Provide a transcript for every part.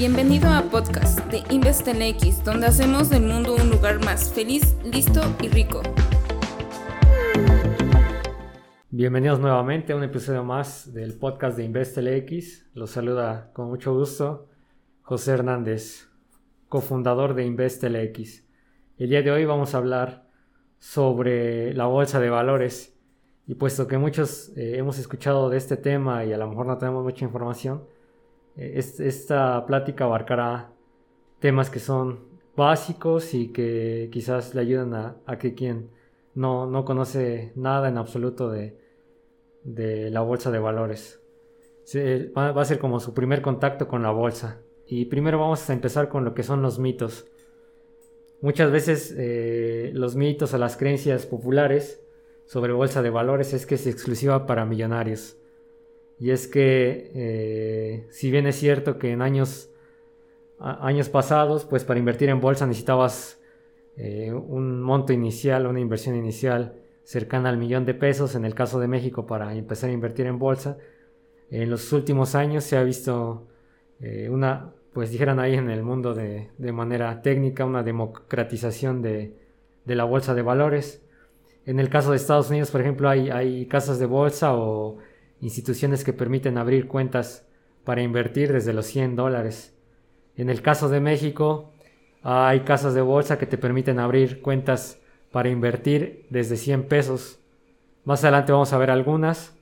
Bienvenido a podcast de InvestLX, donde hacemos del mundo un lugar más feliz, listo y rico. Bienvenidos nuevamente a un episodio más del podcast de InvestLX. Los saluda con mucho gusto José Hernández, cofundador de InvestLX. El día de hoy vamos a hablar sobre la bolsa de valores y puesto que muchos eh, hemos escuchado de este tema y a lo mejor no tenemos mucha información, esta plática abarcará temas que son básicos y que quizás le ayudan a, que quien no, no, conoce nada en absoluto de, de la bolsa de valores. va, a ser como su primer contacto con la bolsa. Y primero vamos a empezar con lo que son los mitos. Muchas veces eh, los mitos o las creencias populares sobre bolsa de valores es que es exclusiva para millonarios. Y es que, eh, si bien es cierto que en años, años pasados, pues para invertir en bolsa necesitabas eh, un monto inicial, una inversión inicial cercana al millón de pesos, en el caso de México, para empezar a invertir en bolsa. En los últimos años se ha visto eh, una, pues dijeran ahí en el mundo de, manera técnica, una democratización de, de, la bolsa de valores. En el caso de Estados Unidos, por ejemplo, hay, hay casas de bolsa o instituciones que permiten abrir cuentas para invertir desde los 100 dólares. En el caso de México, hay casas de bolsa que te permiten abrir cuentas para invertir desde 100 pesos. Más adelante vamos a ver algunas,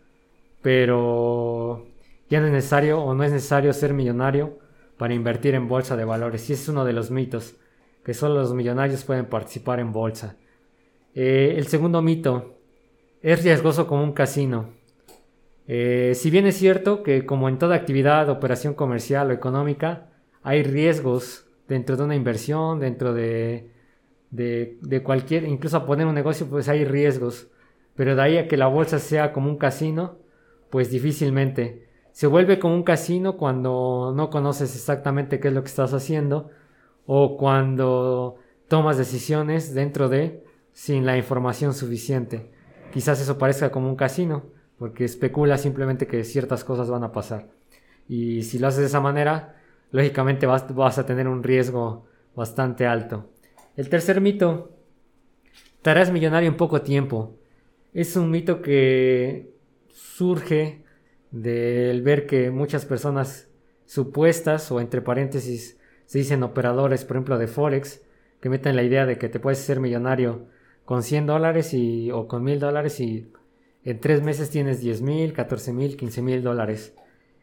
pero ya no es necesario o no es necesario ser millonario para invertir en bolsa de valores. Y es uno de los mitos, que solo los millonarios pueden participar en bolsa. Eh, el segundo mito, es riesgoso como un casino. Eh, si bien es cierto que como en toda actividad, operación comercial o económica, hay riesgos dentro de una inversión, dentro de, de, cualquier, incluso a poner un negocio, pues hay riesgos. Pero de ahí a que la bolsa sea como un casino, pues difícilmente. Se vuelve como un casino cuando no conoces exactamente qué es lo que estás haciendo o cuando tomas decisiones dentro de sin la información suficiente. Quizás eso parezca como un casino, porque especula simplemente que ciertas cosas van a pasar. Y si lo haces de esa manera, lógicamente vas, vas a tener un riesgo bastante alto. El tercer mito, te harás millonario en poco tiempo. Es un mito que surge del ver que muchas personas supuestas o entre paréntesis se dicen operadores, por ejemplo, de Forex, que meten la idea de que te puedes ser millonario con 100 dólares o con 1000 dólares y en tres meses tienes 10 mil, 14 mil, 15 mil dólares.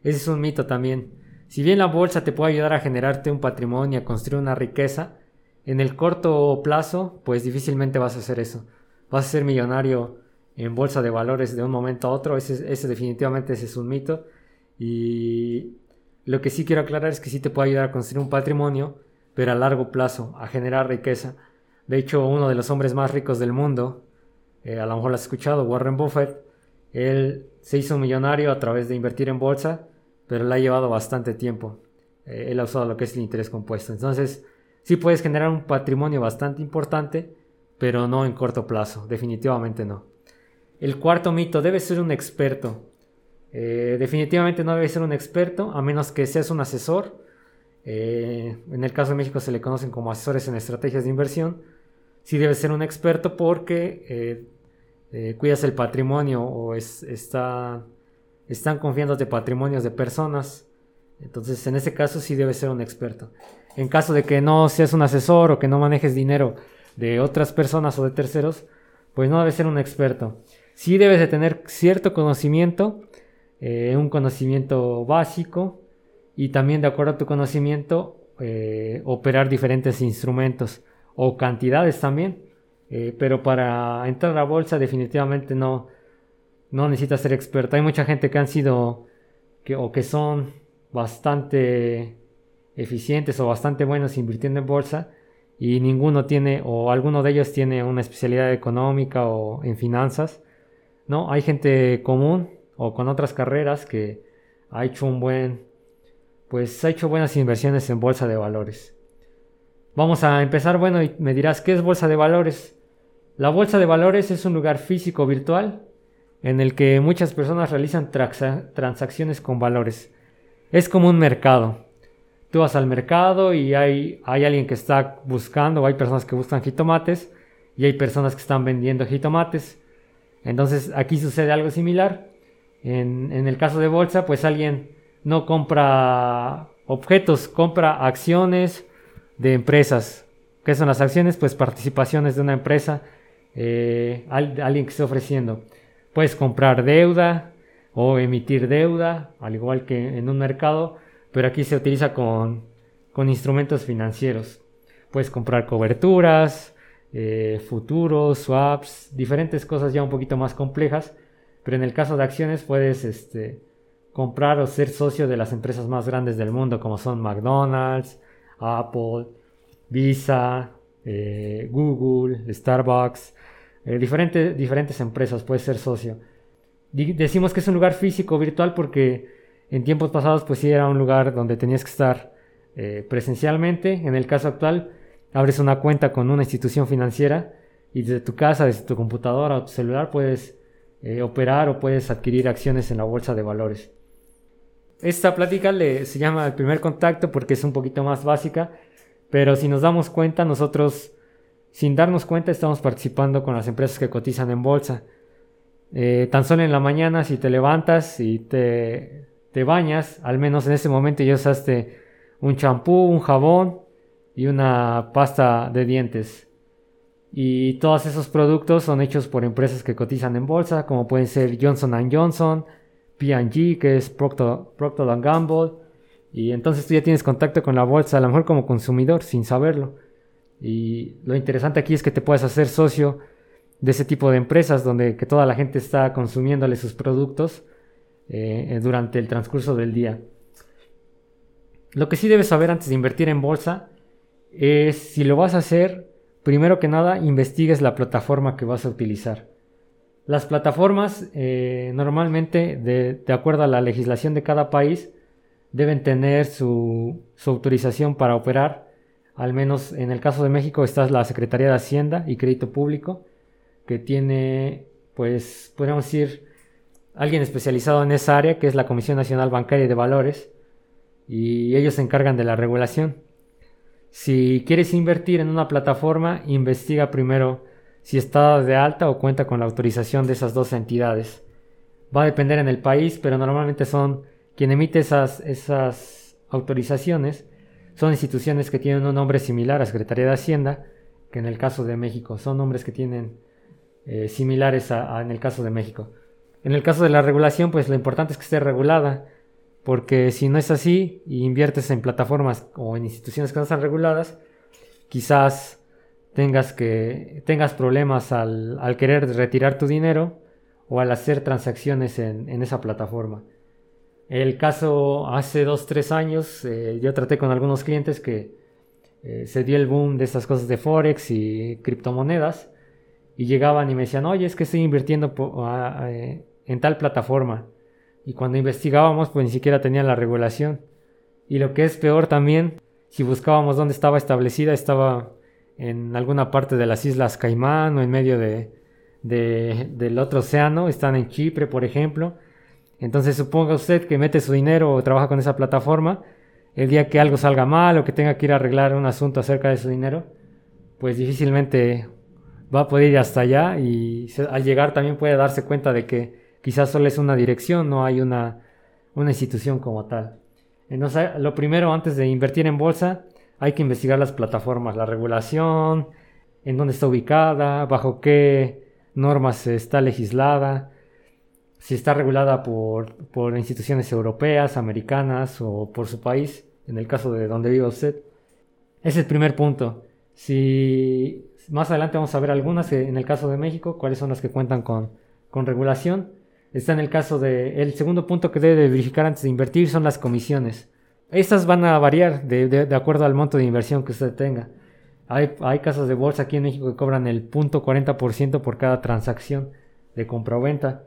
Ese es un mito también. Si bien la bolsa te puede ayudar a generarte un patrimonio, a construir una riqueza, en el corto plazo, pues difícilmente vas a hacer eso. Vas a ser millonario en bolsa de valores de un momento a otro. Ese, ese definitivamente ese es un mito. Y lo que sí quiero aclarar es que sí te puede ayudar a construir un patrimonio, pero a largo plazo, a generar riqueza. De hecho, uno de los hombres más ricos del mundo, eh, a lo mejor lo has escuchado, Warren Buffett, él se hizo millonario a través de invertir en bolsa, pero le ha llevado bastante tiempo. Eh, él ha usado lo que es el interés compuesto. Entonces, sí puedes generar un patrimonio bastante importante, pero no en corto plazo, definitivamente no. El cuarto mito, debe ser un experto. Eh, definitivamente no debe ser un experto, a menos que seas un asesor. en el caso de México se le conocen como asesores en estrategias de inversión. Sí debe ser un experto porque eh, cuidas el patrimonio o es, está, están patrimonios de personas. Entonces, en ese caso sí debes ser un experto. En caso de que no seas un asesor o que no manejes dinero de otras personas o de terceros, pues no debes ser un experto. Sí debes de tener cierto conocimiento, eh, un conocimiento básico y también de acuerdo a tu conocimiento eh, operar diferentes instrumentos o cantidades también. Eh, pero para entrar a la bolsa definitivamente no, no necesitas ser experto. Hay mucha gente que han sido o que son bastante eficientes o bastante buenos invirtiendo en bolsa y ninguno tiene o alguno de ellos tiene una especialidad económica o en finanzas. No, hay gente común o con otras carreras que ha hecho un buen pues ha hecho buenas inversiones en bolsa de valores. Vamos a empezar, bueno, y me dirás, ¿qué es bolsa de valores? La bolsa de valores es un lugar físico virtual en el que muchas personas realizan transacciones con valores. Es como un mercado. tú vas al mercado y hay, hay alguien que está buscando, o hay personas que buscan jitomates y hay personas que están vendiendo jitomates. Entonces aquí sucede algo similar. En, en el caso de bolsa, pues alguien no compra objetos, compra acciones de empresas. ¿Qué son las acciones? Pues participaciones de una empresa, eh, alguien que esté ofreciendo. Puedes comprar deuda o emitir deuda, al igual que en un mercado, pero aquí se utiliza con, con instrumentos financieros. Puedes comprar coberturas, eh, futuros, swaps, diferentes cosas ya un poquito más complejas, pero en el caso de acciones puedes este, comprar o ser socio de las empresas más grandes del mundo, como son McDonald's, Apple, Visa, eh, Google, Starbucks, eh, diferentes, empresas, puedes ser socio. decimos que es un lugar físico, virtual, porque en tiempos pasados pues sí era un lugar donde tenías que estar eh, presencialmente. En el caso actual, abres una cuenta con una institución financiera y desde tu casa, desde tu computadora o tu celular puedes operar o puedes adquirir acciones en la bolsa de valores. Esta plática se llama el primer contacto porque es un poquito más básica, pero si nos damos cuenta, nosotros, sin darnos cuenta, estamos participando con las empresas que cotizan en bolsa. Eh, tan solo en la mañana, si te levantas y te, te bañas, al menos en ese momento ya usaste un champú, un jabón y una pasta de dientes. Y todos esos productos son hechos por empresas que cotizan en bolsa, como pueden ser Johnson Johnson, P&G, que es Procter, Procter Gamble, y entonces tú ya tienes contacto con la bolsa, a lo mejor como consumidor, sin saberlo. Y lo interesante aquí es que te puedes hacer socio de ese tipo de empresas donde que toda la gente está consumiéndole sus productos eh, durante el transcurso del día. Lo que sí debes saber antes de invertir en bolsa es si lo vas a hacer, primero que nada investigues la plataforma que vas a utilizar. Las plataformas eh, normalmente, de, acuerdo a la legislación de cada país, deben tener su, autorización para operar. Al menos en el caso de México está la Secretaría de Hacienda y Crédito Público, que tiene, pues, podríamos decir, alguien especializado en esa área, que es la Comisión Nacional Bancaria de Valores, y ellos se encargan de la regulación. Si quieres invertir en una plataforma, investiga primero si está de alta o cuenta con la autorización de esas dos entidades. Va a depender en el país, pero normalmente son quien emite esas, autorizaciones. Son instituciones que tienen un nombre similar a Secretaría de Hacienda, que en el caso de México. Son nombres que tienen eh, similares a, en el caso de México. En el caso de la regulación, pues lo importante es que esté regulada, porque si no es así y inviertes en plataformas o en instituciones que no están reguladas, quizás tengas, que, tengas problemas al, querer retirar tu dinero o al hacer transacciones en, esa plataforma. El caso hace 2-3 años, eh, yo traté con algunos clientes que eh, se dio el boom de estas cosas de Forex y criptomonedas y llegaban y me decían, oye, es que estoy invirtiendo eh, en tal plataforma. Y cuando investigábamos, pues ni siquiera tenían la regulación. Y lo que es peor también, si buscábamos dónde estaba establecida, estaba en alguna parte de las Islas Caimán o en medio de, del otro océano, están en Chipre, por ejemplo. Entonces suponga usted que mete su dinero o trabaja con esa plataforma, el día que algo salga mal o que tenga que ir a arreglar un asunto acerca de su dinero, pues difícilmente va a poder ir hasta allá y al llegar también puede darse cuenta de que quizás solo es una dirección, no hay una, una institución como tal. Entonces, lo primero antes de invertir en bolsa hay que investigar las plataformas, la regulación, en dónde está ubicada, bajo qué normas está legislada, si está regulada por, por instituciones europeas, americanas o por su país, en el caso de donde vive usted. Ese es el primer punto. Si más adelante vamos a ver algunas, en el caso de México, cuáles son las que cuentan con, con regulación. Está en el caso de... El segundo punto que debe verificar antes de invertir son las comisiones. Estas van a variar de, acuerdo al monto de inversión que usted tenga. Hay, hay, casas de bolsa aquí en México que cobran el punto 40% por cada transacción de compra o venta.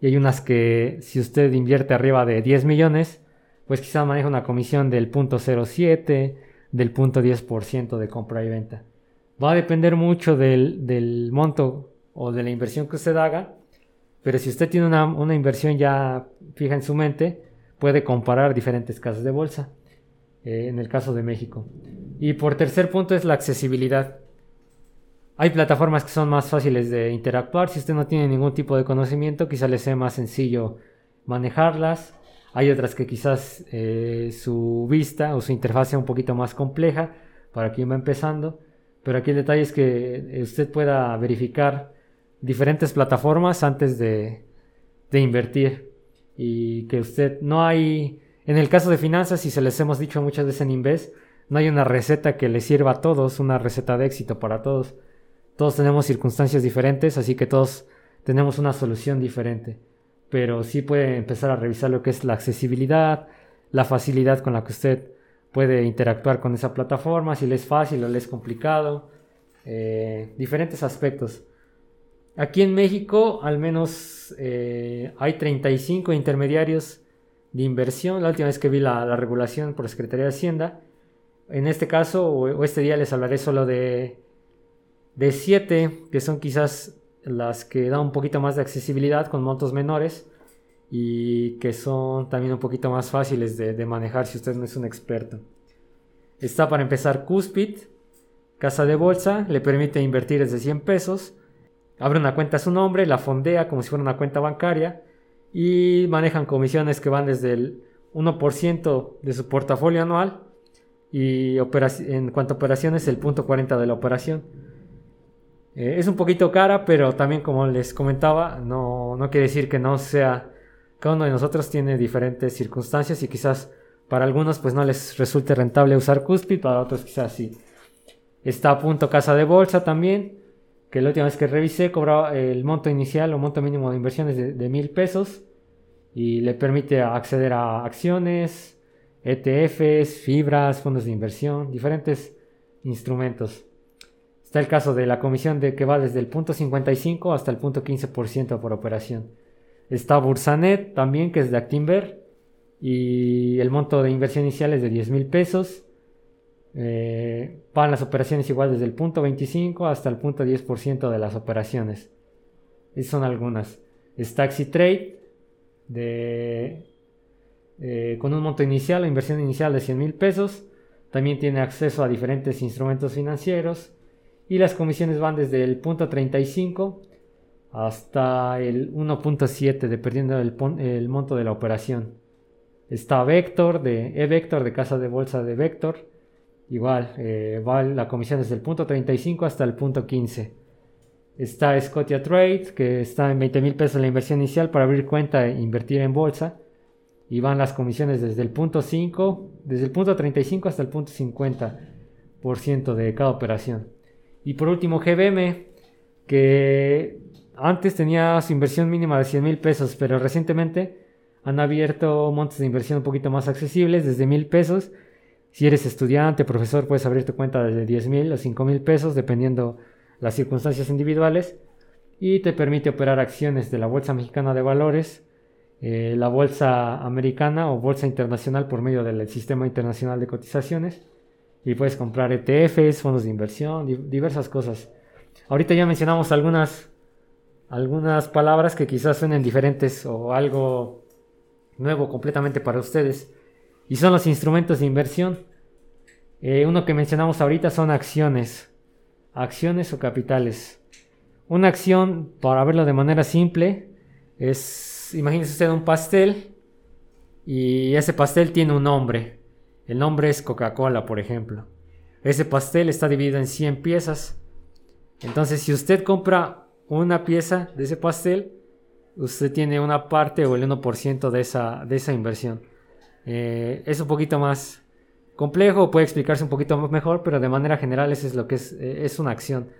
Y hay unas que si usted invierte arriba de 10 millones, pues quizás maneja una comisión del punto 07, del punto 10% de compra y venta. Va a depender mucho del, del, monto o de la inversión que usted haga. Pero si usted tiene una, una inversión ya fija en su mente, puede comparar diferentes casas de bolsa. eh, en el caso de México. Y por tercer punto es la accesibilidad. Hay plataformas que son más fáciles de interactuar. Si usted no tiene ningún tipo de conocimiento, quizá le sea más sencillo manejarlas. Hay otras que quizás eh, su vista o su interfaz sea un poquito más compleja para quien va empezando. Pero aquí el detalle es que usted pueda verificar diferentes plataformas antes de, de invertir. Y que usted no hay, en el caso de finanzas, y se les hemos dicho muchas veces en Invest, no hay una receta que le sirva a todos, una receta de éxito para todos. Todos tenemos circunstancias diferentes, así que todos tenemos una solución diferente. Pero sí puede empezar a revisar lo que es la accesibilidad, la facilidad con la que usted puede interactuar con esa plataforma, si le es fácil o le es complicado, eh, diferentes aspectos. Aquí en México al menos eh, hay 35 intermediarios de inversión. La última vez que vi la, regulación por Secretaría de Hacienda. En este caso o, este día les hablaré solo de, de 7 que son quizás las que dan un poquito más de accesibilidad con montos menores y que son también un poquito más fáciles de, manejar si usted no es un experto. Está para empezar Cuspid, casa de bolsa, le permite invertir desde 100 pesos, abre una cuenta a su nombre, la fondea como si fuera una cuenta bancaria y manejan comisiones que van desde el 1% de su portafolio anual y en cuanto a operaciones el punto 40 de la operación. Eh, es un poquito cara, pero también como les comentaba, no, no quiere decir que no sea cada uno de nosotros tiene diferentes circunstancias y quizás para algunos pues no les resulte rentable usar Cuspid, para otros quizás sí. Está a punto casa de bolsa también, que la última vez que revisé cobraba el monto inicial o monto mínimo de inversiones de mil pesos y le permite acceder a acciones, ETFs, fibras, fondos de inversión, diferentes instrumentos. Está el caso de la comisión de que va desde el punto 55 hasta el punto 15% por operación. Está Bursanet también, que es de Actinver. Y el monto de inversión inicial es de 10 mil pesos. Eh, van las operaciones igual desde el punto 25 hasta el punto 10% de las operaciones. Esas son algunas. Está Trade de, eh, con un monto inicial o inversión inicial de 100 mil pesos. También tiene acceso a diferentes instrumentos financieros. Y las comisiones van desde el punto 35 hasta el 1.7 dependiendo del el monto de la operación. Está Vector de E-Vector de casa de bolsa de Vector. Igual, eh, va la comisión desde el punto 35 hasta el punto 15. Está Scotia Trade, que está en 20 mil pesos la inversión inicial para abrir cuenta e invertir en bolsa. Y van las comisiones desde el punto 5, desde el punto 35 hasta el punto 50% de cada operación. Y por último, GBM, que antes tenía su inversión mínima de 100 mil pesos, pero recientemente han abierto montos de inversión un poquito más accesibles, desde mil pesos. Si eres estudiante, profesor, puedes abrir tu cuenta desde 10 mil o 5 mil pesos, dependiendo las circunstancias individuales. Y te permite operar acciones de la Bolsa Mexicana de Valores, eh, la Bolsa Americana o Bolsa Internacional por medio del Sistema Internacional de Cotizaciones. Y puedes comprar ETFs, fondos de inversión, diversas cosas. Ahorita ya mencionamos algunas algunas palabras que quizás suenen diferentes o algo nuevo completamente para ustedes. Y son los instrumentos de inversión. Eh, uno que mencionamos ahorita son acciones. Acciones o capitales. Una acción, para verlo de manera simple, es, imagínese usted un pastel y ese pastel tiene un nombre. El nombre es Coca-Cola, por ejemplo. Ese pastel está dividido en 100 piezas. Entonces, si usted compra una pieza de ese pastel, usted tiene una parte o el 1% de esa, de esa inversión. Eh, es un poquito más complejo, puede explicarse un poquito mejor, pero de manera general eso es lo que es, eh, es una acción.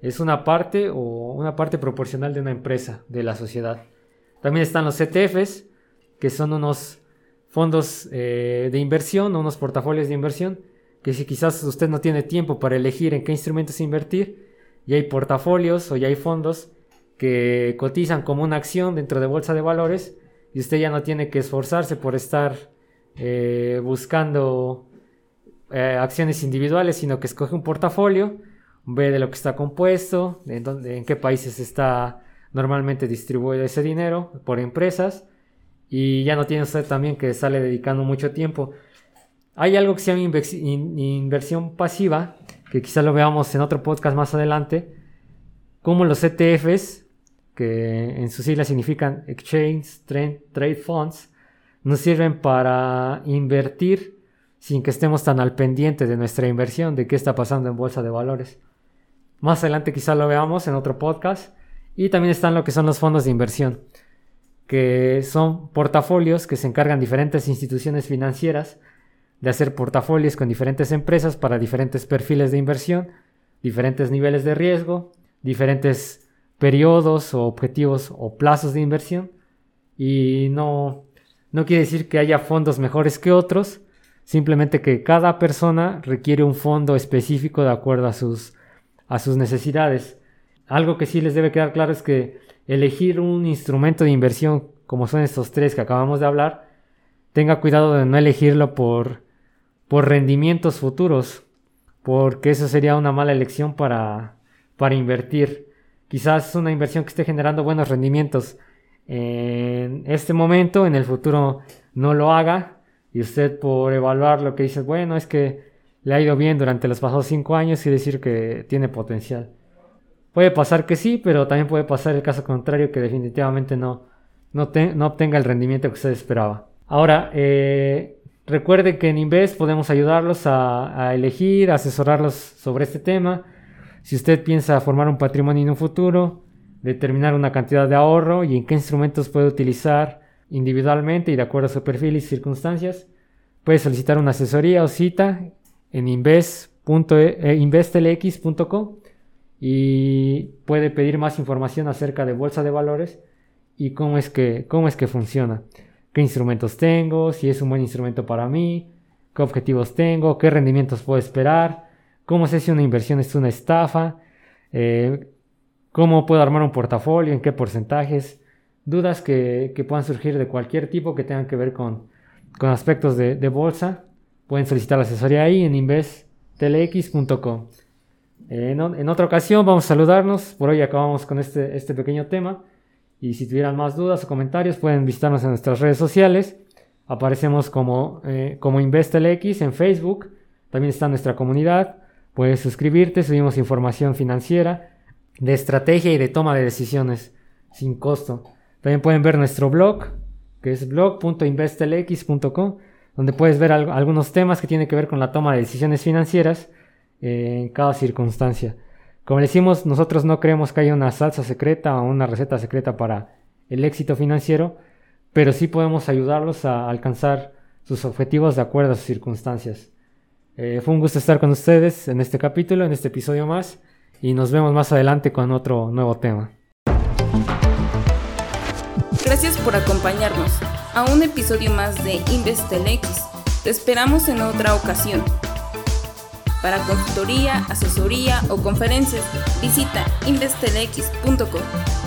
Es una parte o una parte proporcional de una empresa, de la sociedad. También están los ETFs, que son unos fondos eh, de inversión, unos portafolios de inversión, que si quizás usted no tiene tiempo para elegir en qué instrumentos invertir, ya hay portafolios o ya hay fondos que cotizan como una acción dentro de bolsa de valores y usted ya no tiene que esforzarse por estar eh, buscando eh, acciones individuales, sino que escoge un portafolio, ve de lo que está compuesto, en, dónde, en qué países está normalmente distribuido ese dinero por empresas y ya no tiene usted también que sale dedicando mucho tiempo. hay algo que se llama inversión pasiva, que quizá lo veamos en otro podcast más adelante, como los ETFs, que en sus siglas significan Exchange Trade Funds, nos sirven para invertir sin que estemos tan al pendiente de nuestra inversión, de qué está pasando en bolsa de valores. Más adelante quizá lo veamos en otro podcast. Y también están lo que son los fondos de inversión, que son portafolios que se encargan diferentes instituciones financieras de hacer portafolios con diferentes empresas para diferentes perfiles de inversión, diferentes niveles de riesgo, diferentes periodos o objetivos o plazos de inversión. Y no, no quiere decir que haya fondos mejores que otros, simplemente que cada persona requiere un fondo específico de acuerdo a sus, a sus necesidades. Algo que sí les debe quedar claro es que elegir un instrumento de inversión como son estos tres que acabamos de hablar, tenga cuidado de no elegirlo por, por rendimientos futuros, porque eso sería una mala elección para, para invertir. Quizás una inversión que esté generando buenos rendimientos en este momento, en el futuro no lo haga y usted por evaluar lo que dice, bueno, es que le ha ido bien durante los pasados cinco años y decir que tiene potencial. Puede pasar que sí, pero también puede pasar el caso contrario que definitivamente no, no, obtenga el rendimiento que usted esperaba. Ahora, eh, recuerde que en Invest podemos ayudarlos a, a elegir, asesorarlos sobre este tema. Si usted piensa formar un patrimonio en un futuro, determinar una cantidad de ahorro y en qué instrumentos puede utilizar individualmente y de acuerdo a su perfil y circunstancias, puede solicitar una asesoría o cita en invest.investlx.com y puede pedir más información acerca de bolsa de valores y cómo es que, cómo es que funciona, qué instrumentos tengo, si es un buen instrumento para mí, qué objetivos tengo, qué rendimientos puedo esperar, cómo sé si una inversión es una estafa, eh, cómo puedo armar un portafolio, en qué porcentajes, dudas que, puedan surgir de cualquier tipo que tengan que ver con, aspectos de, bolsa, pueden solicitar la asesoría ahí en investtlx.com. En, otra ocasión vamos a saludarnos, por hoy acabamos con este, este pequeño tema. Y si tuvieran más dudas o comentarios pueden visitarnos en nuestras redes sociales, aparecemos como, eh, como InvestLX en Facebook, también está nuestra comunidad, puedes suscribirte, subimos información financiera, de estrategia y de toma de decisiones sin costo. También pueden ver nuestro blog, que es blog.investelx.com, donde puedes ver algunos temas que tienen que ver con la toma de decisiones financieras en cada circunstancia. Como decimos, nosotros no creemos que haya una salsa secreta o una receta secreta para el éxito financiero, pero sí podemos ayudarlos a alcanzar sus objetivos de acuerdo a sus circunstancias. Eh, fue un gusto estar con ustedes en este capítulo, en este episodio más y nos vemos más adelante con otro nuevo tema. Gracias por acompañarnos a un episodio más de InvestelX. Te esperamos en otra ocasión. Para consultoría, asesoría o conferencias, visita investelx.com.